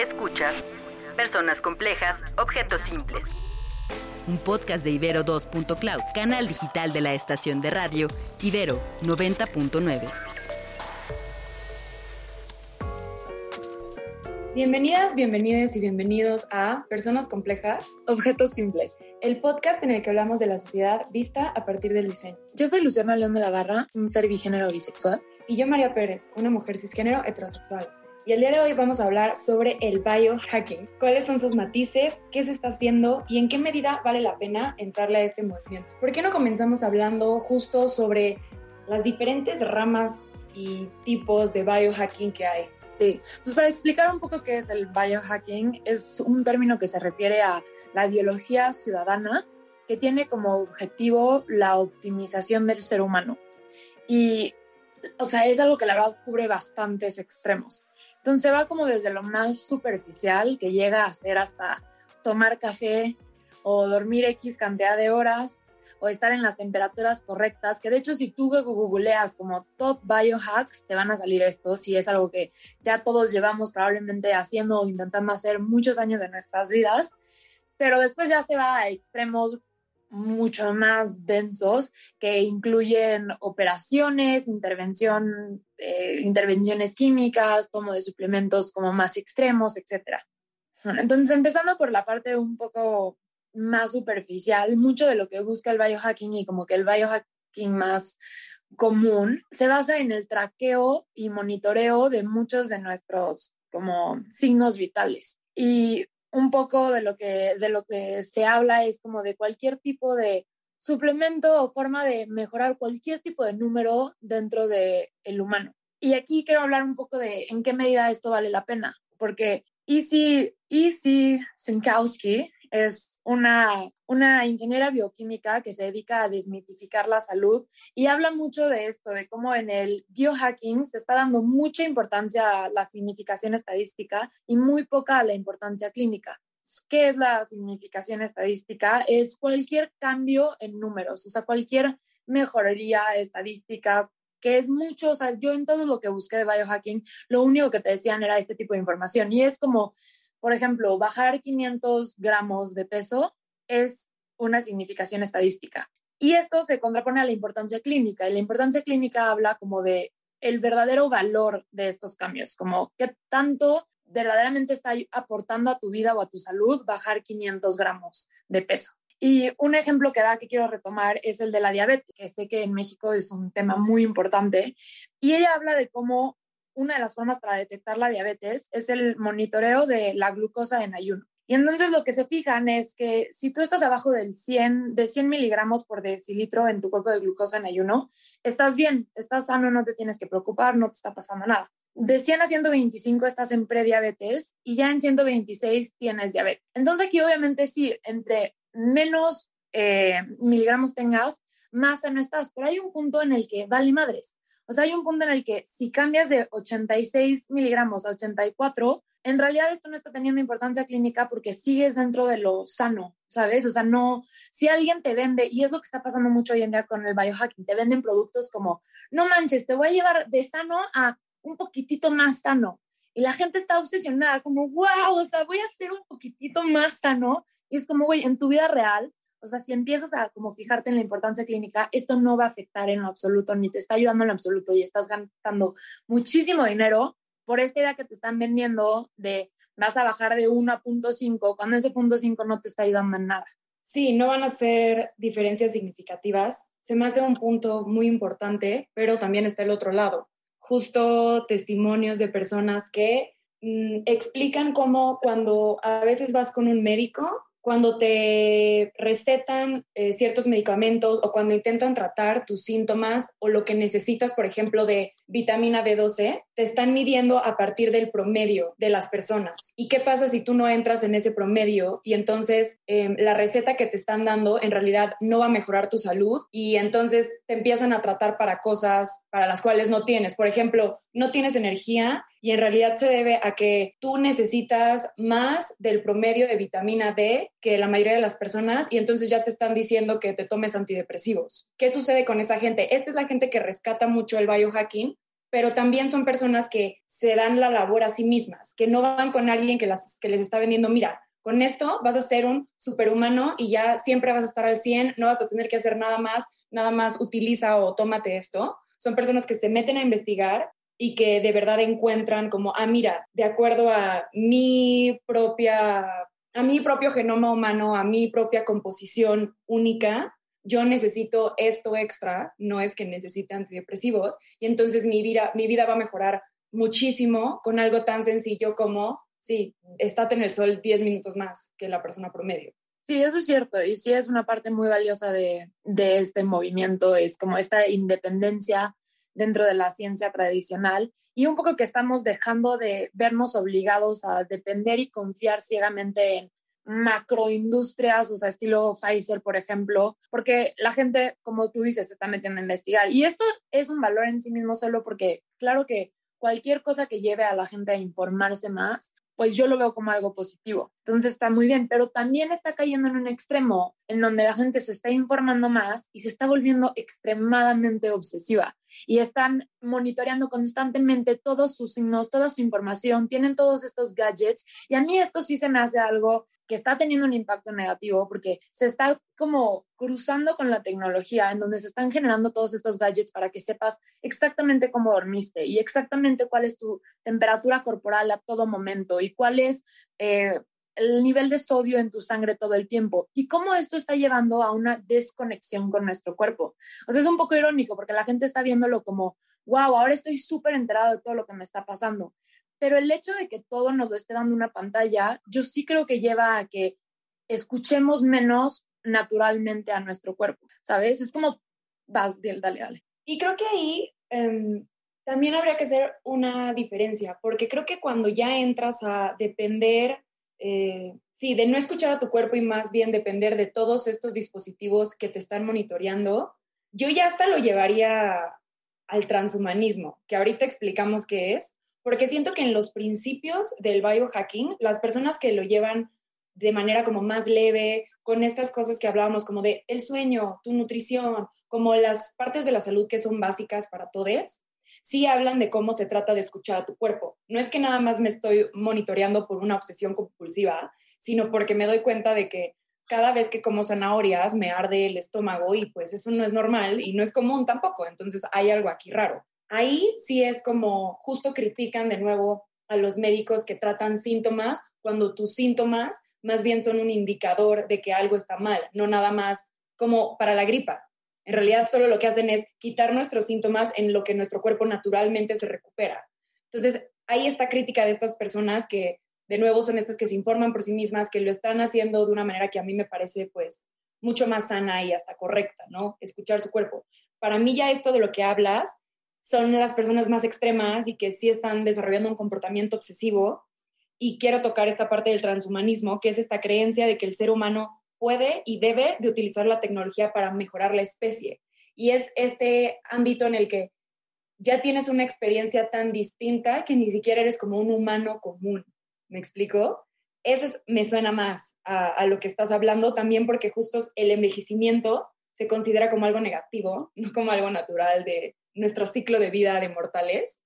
Escuchas Personas complejas, objetos simples. Un podcast de Ibero 2.cloud, canal digital de la estación de radio Ibero 90.9. Bienvenidas, bienvenidos y bienvenidos a Personas Complejas, Objetos Simples, el podcast en el que hablamos de la sociedad vista a partir del diseño. Yo soy Luciana León de la Barra, un ser bigénero bisexual. Y yo María Pérez, una mujer cisgénero heterosexual. Y el día de hoy vamos a hablar sobre el biohacking. ¿Cuáles son sus matices? ¿Qué se está haciendo? ¿Y en qué medida vale la pena entrarle a este movimiento? ¿Por qué no comenzamos hablando justo sobre las diferentes ramas y tipos de biohacking que hay? Sí. Entonces, para explicar un poco qué es el biohacking, es un término que se refiere a la biología ciudadana que tiene como objetivo la optimización del ser humano. Y, o sea, es algo que la verdad cubre bastantes extremos. Entonces va como desde lo más superficial, que llega a ser hasta tomar café o dormir X cantidad de horas o estar en las temperaturas correctas, que de hecho si tú googleas como top biohacks, te van a salir estos y es algo que ya todos llevamos probablemente haciendo o intentando hacer muchos años de nuestras vidas, pero después ya se va a extremos mucho más densos que incluyen operaciones, intervención, eh, intervenciones químicas, tomo de suplementos como más extremos, etc. Entonces, empezando por la parte un poco más superficial, mucho de lo que busca el biohacking y como que el biohacking más común se basa en el traqueo y monitoreo de muchos de nuestros como signos vitales. Y un poco de lo que, de lo que se habla es como de cualquier tipo de suplemento o forma de mejorar cualquier tipo de número dentro del el humano. Y aquí quiero hablar un poco de en qué medida esto vale la pena, porque Easy, Easy Sinkowski es una, una ingeniera bioquímica que se dedica a desmitificar la salud y habla mucho de esto, de cómo en el biohacking se está dando mucha importancia a la significación estadística y muy poca a la importancia clínica. ¿Qué es la significación estadística? Es cualquier cambio en números, o sea, cualquier mejoría estadística, que es mucho, o sea, yo en todo lo que busqué de biohacking, lo único que te decían era este tipo de información y es como por ejemplo, bajar 500 gramos de peso es una significación estadística. Y esto se contrapone a la importancia clínica. Y la importancia clínica habla como de el verdadero valor de estos cambios, como qué tanto verdaderamente está aportando a tu vida o a tu salud bajar 500 gramos de peso. Y un ejemplo que da que quiero retomar es el de la diabetes, que sé que en México es un tema muy importante. Y ella habla de cómo una de las formas para detectar la diabetes es el monitoreo de la glucosa en ayuno. Y entonces lo que se fijan es que si tú estás abajo del 100, de 100 miligramos por decilitro en tu cuerpo de glucosa en ayuno, estás bien, estás sano, no te tienes que preocupar, no te está pasando nada. De 100 a 125 estás en prediabetes y ya en 126 tienes diabetes. Entonces aquí obviamente sí, entre menos eh, miligramos tengas, más sano estás, pero hay un punto en el que vale madres. O sea, hay un punto en el que si cambias de 86 miligramos a 84, en realidad esto no está teniendo importancia clínica porque sigues dentro de lo sano, ¿sabes? O sea, no, si alguien te vende, y es lo que está pasando mucho hoy en día con el biohacking, te venden productos como, no manches, te voy a llevar de sano a un poquitito más sano. Y la gente está obsesionada, como, wow, o sea, voy a ser un poquitito más sano. Y es como, güey, en tu vida real, o sea, si empiezas a como fijarte en la importancia clínica, esto no va a afectar en lo absoluto, ni te está ayudando en lo absoluto y estás gastando muchísimo dinero por esta idea que te están vendiendo de vas a bajar de 1 a punto 5, cuando ese punto 5 no te está ayudando en nada. Sí, no van a ser diferencias significativas. Se me hace un punto muy importante, pero también está el otro lado. Justo testimonios de personas que mm, explican cómo cuando a veces vas con un médico cuando te recetan eh, ciertos medicamentos o cuando intentan tratar tus síntomas o lo que necesitas, por ejemplo, de vitamina B12, te están midiendo a partir del promedio de las personas. ¿Y qué pasa si tú no entras en ese promedio y entonces em, la receta que te están dando en realidad no va a mejorar tu salud y entonces te empiezan a tratar para cosas para las cuales no tienes? Por ejemplo, no tienes energía y en realidad se debe a que tú necesitas más del promedio de vitamina D que la mayoría de las personas y entonces ya te están diciendo que te tomes antidepresivos. ¿Qué sucede con esa gente? Esta es la gente que rescata mucho el biohacking pero también son personas que se dan la labor a sí mismas, que no van con alguien que, les está vendiendo, mira, con esto vas a ser un superhumano y ya siempre vas a estar al 100, no vas a tener que hacer nada más, nada más utiliza o tómate esto. Son personas que se meten a investigar y que de verdad encuentran como, ah, mira, de acuerdo a mi propia, a mi propio genoma humano, a mi propia composición única, yo necesito esto extra, no es que necesite antidepresivos, y entonces mi vida, mi vida va a mejorar muchísimo con algo tan sencillo como, sí, estate en el sol 10 minutos más que la persona promedio. Sí, eso es cierto, y sí es una parte muy valiosa de, de este movimiento, es como esta independencia dentro de la ciencia tradicional y un poco que estamos dejando de vernos obligados a depender y confiar ciegamente en macroindustrias, o sea, estilo Pfizer, por ejemplo, porque la gente, como tú dices, se está metiendo a investigar. Y esto es un valor en sí mismo solo porque, claro que cualquier cosa que lleve a la gente a informarse más, pues yo lo veo como algo positivo. Entonces está muy bien, pero también está cayendo en un extremo en donde la gente se está informando más y se está volviendo extremadamente obsesiva y están monitoreando constantemente todos sus signos, toda su información, tienen todos estos gadgets y a mí esto sí se me hace algo que está teniendo un impacto negativo porque se está como cruzando con la tecnología en donde se están generando todos estos gadgets para que sepas exactamente cómo dormiste y exactamente cuál es tu temperatura corporal a todo momento y cuál es eh, el nivel de sodio en tu sangre todo el tiempo y cómo esto está llevando a una desconexión con nuestro cuerpo. O sea, es un poco irónico porque la gente está viéndolo como, wow, ahora estoy súper enterado de todo lo que me está pasando pero el hecho de que todo nos lo esté dando una pantalla, yo sí creo que lleva a que escuchemos menos naturalmente a nuestro cuerpo, ¿sabes? Es como, vas, dale, dale. Y creo que ahí em, también habría que hacer una diferencia, porque creo que cuando ya entras a depender, eh, sí, de no escuchar a tu cuerpo y más bien depender de todos estos dispositivos que te están monitoreando, yo ya hasta lo llevaría al transhumanismo, que ahorita explicamos qué es, porque siento que en los principios del biohacking, las personas que lo llevan de manera como más leve, con estas cosas que hablábamos como de el sueño, tu nutrición, como las partes de la salud que son básicas para todos, sí hablan de cómo se trata de escuchar a tu cuerpo. No es que nada más me estoy monitoreando por una obsesión compulsiva, sino porque me doy cuenta de que cada vez que como zanahorias me arde el estómago y pues eso no es normal y no es común tampoco. Entonces hay algo aquí raro. Ahí sí es como justo critican de nuevo a los médicos que tratan síntomas cuando tus síntomas más bien son un indicador de que algo está mal, no nada más como para la gripa. En realidad solo lo que hacen es quitar nuestros síntomas en lo que nuestro cuerpo naturalmente se recupera. Entonces, ahí está crítica de estas personas que de nuevo son estas que se informan por sí mismas, que lo están haciendo de una manera que a mí me parece pues mucho más sana y hasta correcta, ¿no? Escuchar su cuerpo. Para mí ya esto de lo que hablas son las personas más extremas y que sí están desarrollando un comportamiento obsesivo. Y quiero tocar esta parte del transhumanismo, que es esta creencia de que el ser humano puede y debe de utilizar la tecnología para mejorar la especie. Y es este ámbito en el que ya tienes una experiencia tan distinta que ni siquiera eres como un humano común. ¿Me explico? Eso me suena más a, a, lo que estás hablando también porque justo el envejecimiento se considera como algo negativo, no como algo natural de nuestro ciclo de vida de mortales.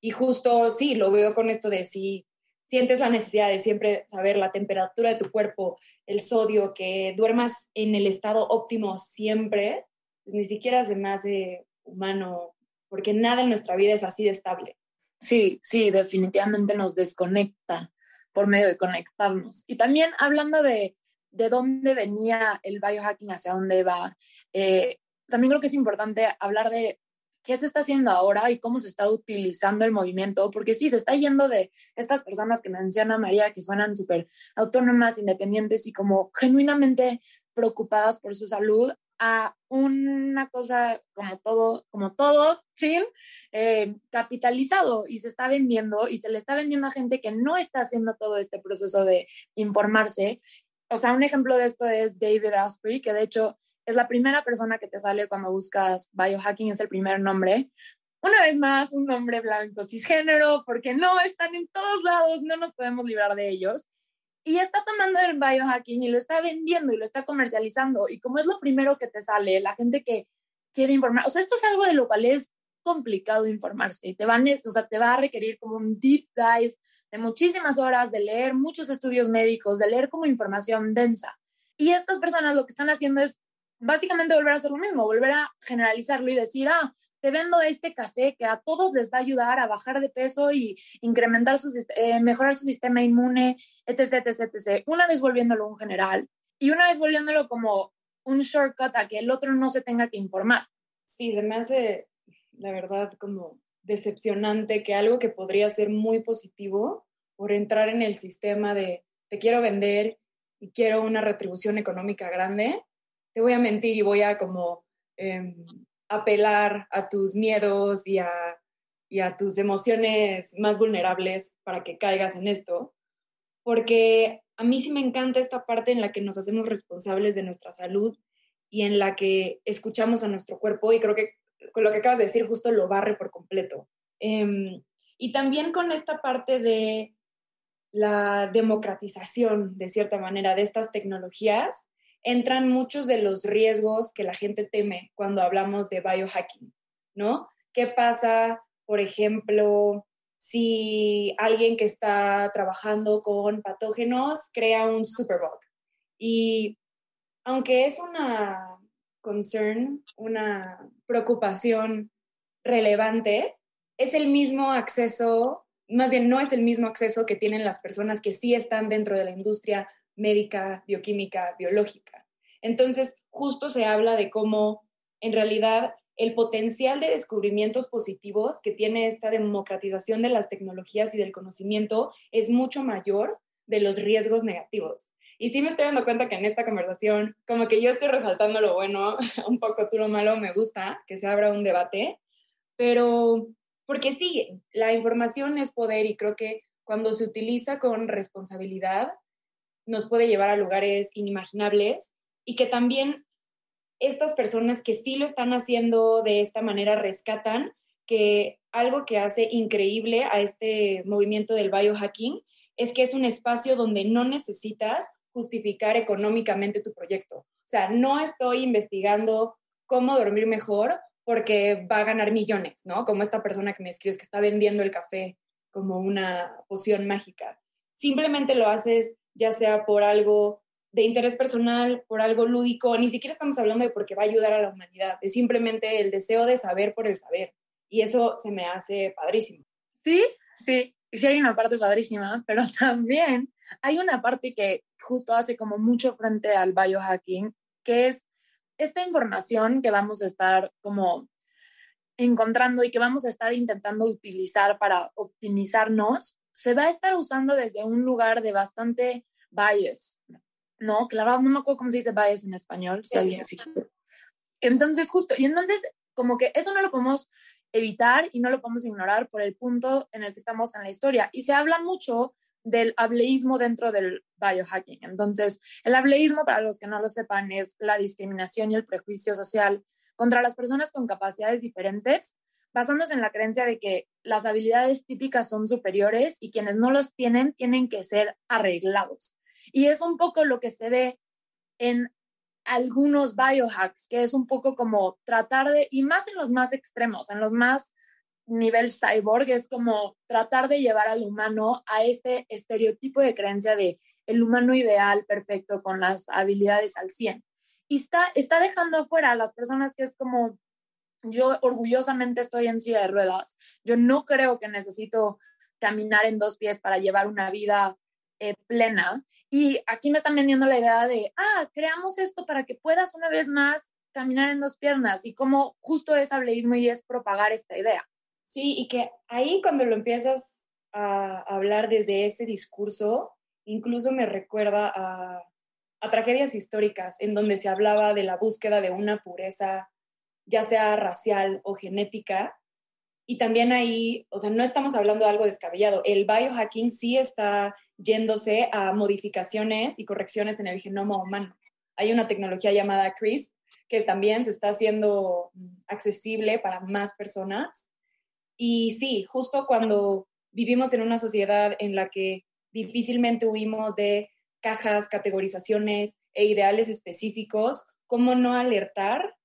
Y justo sí, lo veo con esto de si sientes la necesidad de siempre saber la temperatura de tu cuerpo, el sodio, que duermas en el estado óptimo siempre, pues ni siquiera se me hace humano, porque nada en nuestra vida es así de estable. Sí, sí, definitivamente nos desconecta por medio de conectarnos. Y también hablando de, de dónde venía el biohacking, hacia dónde va, eh, también creo que es importante hablar de qué se está haciendo ahora y cómo se está utilizando el movimiento, porque sí, se está yendo de estas personas que menciona María, que suenan súper autónomas, independientes y como genuinamente preocupadas por su salud, a una cosa como todo, como todo, fin, eh, capitalizado y se está vendiendo y se le está vendiendo a gente que no está haciendo todo este proceso de informarse. O sea, un ejemplo de esto es David Asprey, que de hecho es la primera persona que te sale cuando buscas biohacking, es el primer nombre. Una vez más, un nombre blanco cisgénero, porque no están en todos lados, no nos podemos librar de ellos. Y está tomando el biohacking y lo está vendiendo y lo está comercializando. Y como es lo primero que te sale, la gente que quiere informar, o sea, esto es algo de lo cual es complicado informarse te, van, o sea, te va a requerir como un deep dive de muchísimas horas, de leer muchos estudios médicos, de leer como información densa. Y estas personas lo que están haciendo es básicamente volver a hacer lo mismo, volver a generalizarlo y decir, ah, te vendo este café que a todos les va a ayudar a bajar de peso y incrementar su, eh, mejorar su sistema inmune, etc, etc, etc. Una vez volviéndolo un general y una vez volviéndolo como un shortcut a que el otro no se tenga que informar. Sí, se me hace, la verdad, como decepcionante que algo que podría ser muy positivo por entrar en el sistema de te quiero vender y quiero una retribución económica grande, te voy a mentir y voy a como em, apelar a tus miedos y a, y a tus emociones más vulnerables para que caigas en esto, porque a mí sí me encanta esta parte en la que nos hacemos responsables de nuestra salud y en la que escuchamos a nuestro cuerpo y creo que con lo que acabas de decir justo lo barre por completo. Em, y también con esta parte de la democratización, de cierta manera, de estas tecnologías entran muchos de los riesgos que la gente teme cuando hablamos de biohacking, ¿no? ¿Qué pasa, por ejemplo, si alguien que está trabajando con patógenos crea un superbug? Y aunque es una concern, una preocupación relevante, es el mismo acceso, más bien no es el mismo acceso que tienen las personas que sí están dentro de la industria médica, bioquímica, biológica. Entonces, justo se habla de cómo en realidad el potencial de descubrimientos positivos que tiene esta democratización de las tecnologías y del conocimiento es mucho mayor de los riesgos negativos. Y sí me estoy dando cuenta que en esta conversación, como que yo estoy resaltando lo bueno, un poco tú lo malo, me gusta que se abra un debate, pero porque sí, la información es poder y creo que cuando se utiliza con responsabilidad, nos puede llevar a lugares inimaginables y que también estas personas que sí lo están haciendo de esta manera rescatan que algo que hace increíble a este movimiento del biohacking es que es un espacio donde no necesitas justificar económicamente tu proyecto. O sea, no estoy investigando cómo dormir mejor porque va a ganar millones, ¿no? Como esta persona que me escribe que está vendiendo el café como una poción mágica. Simplemente lo haces ya sea por algo de interés personal, por algo lúdico, ni siquiera estamos hablando de porque va a ayudar a la humanidad, es simplemente el deseo de saber por el saber. Y eso se me hace padrísimo. Sí, sí, sí hay una parte padrísima, pero también hay una parte que justo hace como mucho frente al biohacking, que es esta información que vamos a estar como encontrando y que vamos a estar intentando utilizar para optimizarnos se va a estar usando desde un lugar de bastante bias, ¿no? Claro, no me acuerdo cómo se dice bias en español. Si sí, Entonces, justo, y entonces, como que eso no lo podemos evitar y no lo podemos ignorar por el punto en el que estamos en la historia. Y se habla mucho del hableísmo dentro del biohacking. Entonces, el hableísmo, para los que no lo sepan, es la discriminación y el prejuicio social contra las personas con capacidades diferentes basándose en la creencia de que las habilidades típicas son superiores y quienes no los tienen tienen que ser arreglados. Y es un poco lo que se ve en algunos biohacks, que es un poco como tratar de, y más en los más extremos, en los más nivel cyborg, es como tratar de llevar al humano a este estereotipo de creencia de el humano ideal, perfecto, con las habilidades al 100. Y está, está dejando afuera a las personas que es como, yo orgullosamente estoy en silla de ruedas. Yo no creo que necesito caminar en dos pies para llevar una vida eh, plena. Y aquí me están vendiendo la idea de, ah, creamos esto para que puedas una vez más caminar en dos piernas y como justo es hableísmo y es propagar esta idea. Sí, y que ahí cuando lo empiezas a hablar desde ese discurso, incluso me recuerda a tragedias históricas en donde se hablaba de la búsqueda de una pureza ya sea racial o genética. Y también ahí, o sea, no estamos hablando de algo descabellado. El biohacking sí está yéndose a modificaciones y correcciones en el genoma humano. Hay una tecnología llamada CRISP que también se está haciendo mm, accesible para más personas. Y sí, justo cuando vivimos en una sociedad en la que difícilmente huimos de cajas, categorizaciones e ideales específicos, ¿cómo no alertar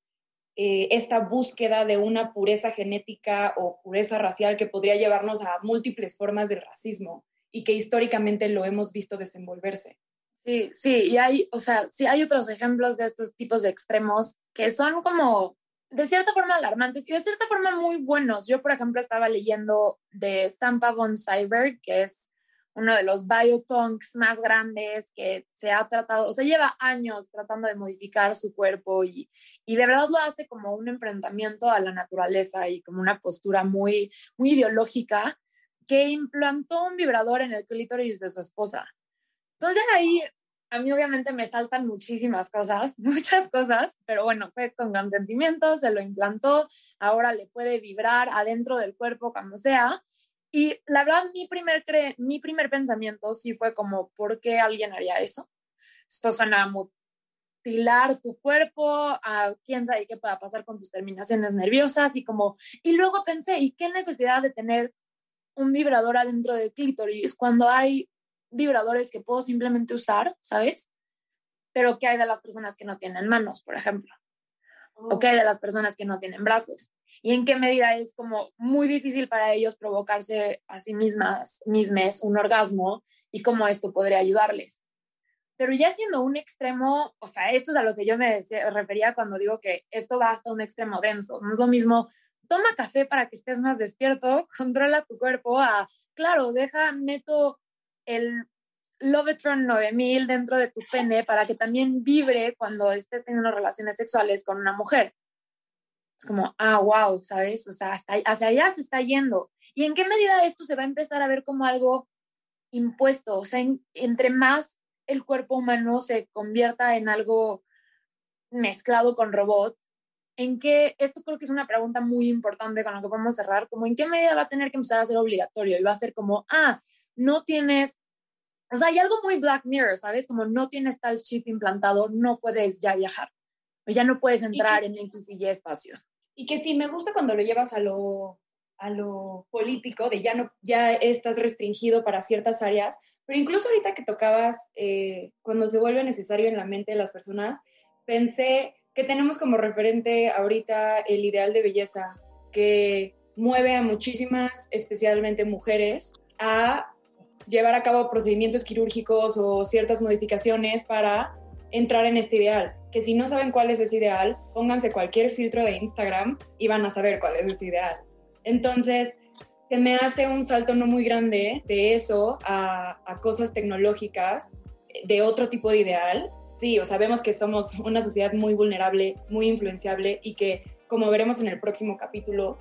eh, esta búsqueda de una pureza genética o pureza racial que podría llevarnos a múltiples formas de racismo y que históricamente lo hemos visto desenvolverse. Sí, sí, y hay, o sea, sí hay otros ejemplos de estos tipos de extremos que son como de cierta forma alarmantes y de cierta forma muy buenos. Yo, por ejemplo, estaba leyendo de Sampa von Cyber, que es uno de los biopunks más grandes que se ha tratado, o sea, lleva años tratando de modificar su cuerpo y, y de verdad lo hace como un enfrentamiento a la naturaleza y como una postura muy, muy ideológica que implantó un vibrador en el clítoris de su esposa. Entonces ahí a mí obviamente me saltan muchísimas cosas, muchas cosas, pero bueno, fue con consentimiento, se lo implantó, ahora le puede vibrar adentro del cuerpo cuando sea. Y la verdad, mi primer, mi primer pensamiento sí fue como, ¿por qué alguien haría eso? Esto suena a mutilar tu cuerpo, a quién sabe qué pueda pasar con tus terminaciones nerviosas y como, y luego pensé, ¿y qué necesidad de tener un vibrador adentro del clítoris cuando hay vibradores que puedo simplemente usar, ¿sabes? Pero ¿qué hay de las personas que no tienen manos, por ejemplo? ¿O qué hay de las personas que no tienen brazos? ¿Y en qué medida es como muy difícil para ellos provocarse a sí mismas, mismes, un orgasmo y cómo esto podría ayudarles? Pero ya siendo un extremo, o sea, esto es a lo que yo me refería cuando digo que esto va hasta un extremo denso. No es lo mismo, toma café para que estés más despierto, controla tu cuerpo, a, claro, deja, meto el Lovetron 9000 dentro de tu pene para que también vibre cuando estés teniendo relaciones sexuales con una mujer. Es como, ah, wow, ¿sabes? O sea, hasta, hacia allá se está yendo. ¿Y en qué medida esto se va a empezar a ver como algo impuesto? O sea, entre más el cuerpo humano se convierta en algo mezclado con robot, ¿en qué? Esto creo que es una pregunta muy importante con la que podemos cerrar, como en qué medida va a tener que empezar a ser obligatorio y va a ser como, ah, no tienes o sea, hay algo muy Black Mirror, ¿sabes? Como no tienes tal chip implantado, no puedes ya viajar. O ya no puedes entrar en X y Y espacios. Y que sí, me gusta cuando lo llevas a lo, a lo político, de ya no, ya estás restringido para ciertas áreas, pero incluso ahorita que tocabas, eh, cuando se vuelve necesario en la mente de las personas, pensé que tenemos como referente ahorita el ideal de belleza que mueve a muchísimas, especialmente mujeres, a llevar a cabo procedimientos quirúrgicos o ciertas modificaciones para entrar en este ideal. Que si no saben cuál es ese ideal, pónganse cualquier filtro de Instagram y van a saber cuál es ese ideal. Entonces, se me hace un salto no muy grande de eso a, cosas tecnológicas de otro tipo de ideal. Sí, o sabemos que somos una sociedad muy vulnerable, muy influenciable y que, como veremos en el próximo capítulo,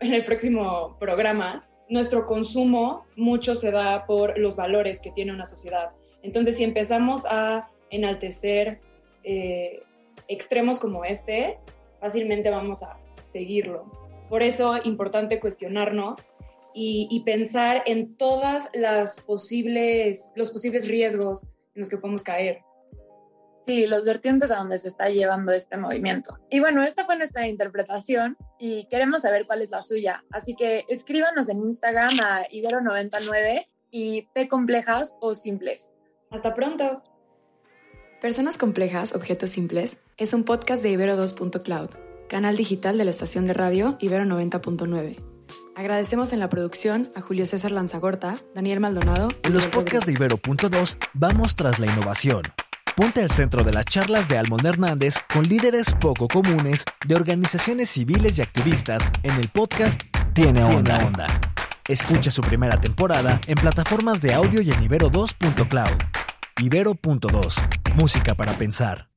en el próximo programa, nuestro consumo mucho se da por los valores que tiene una sociedad. Entonces, si empezamos a enaltecer eh, extremos como este, fácilmente vamos a seguirlo. Por eso, importante cuestionarnos y, y pensar en todas las posibles, los posibles riesgos en los que podemos caer. Sí, los vertientes a donde se está llevando este movimiento. Y bueno, esta fue nuestra interpretación y queremos saber cuál es la suya. Así que escríbanos en Instagram a Ibero99 y P complejas o simples. Hasta pronto. Personas complejas, objetos simples es un podcast de Ibero 2.cloud, canal digital de la estación de radio Ibero 90.9. Agradecemos en la producción a Julio César Lanzagorta, Daniel Maldonado. En los podcasts de Ibero.2 vamos tras la innovación Ponte al centro de las charlas de Almond Hernández con líderes poco comunes de organizaciones civiles y activistas en el podcast Tiene Onda. Onda. Escucha su primera temporada en plataformas de audio y en Ibero2.cloud. Ibero.2. Música para pensar.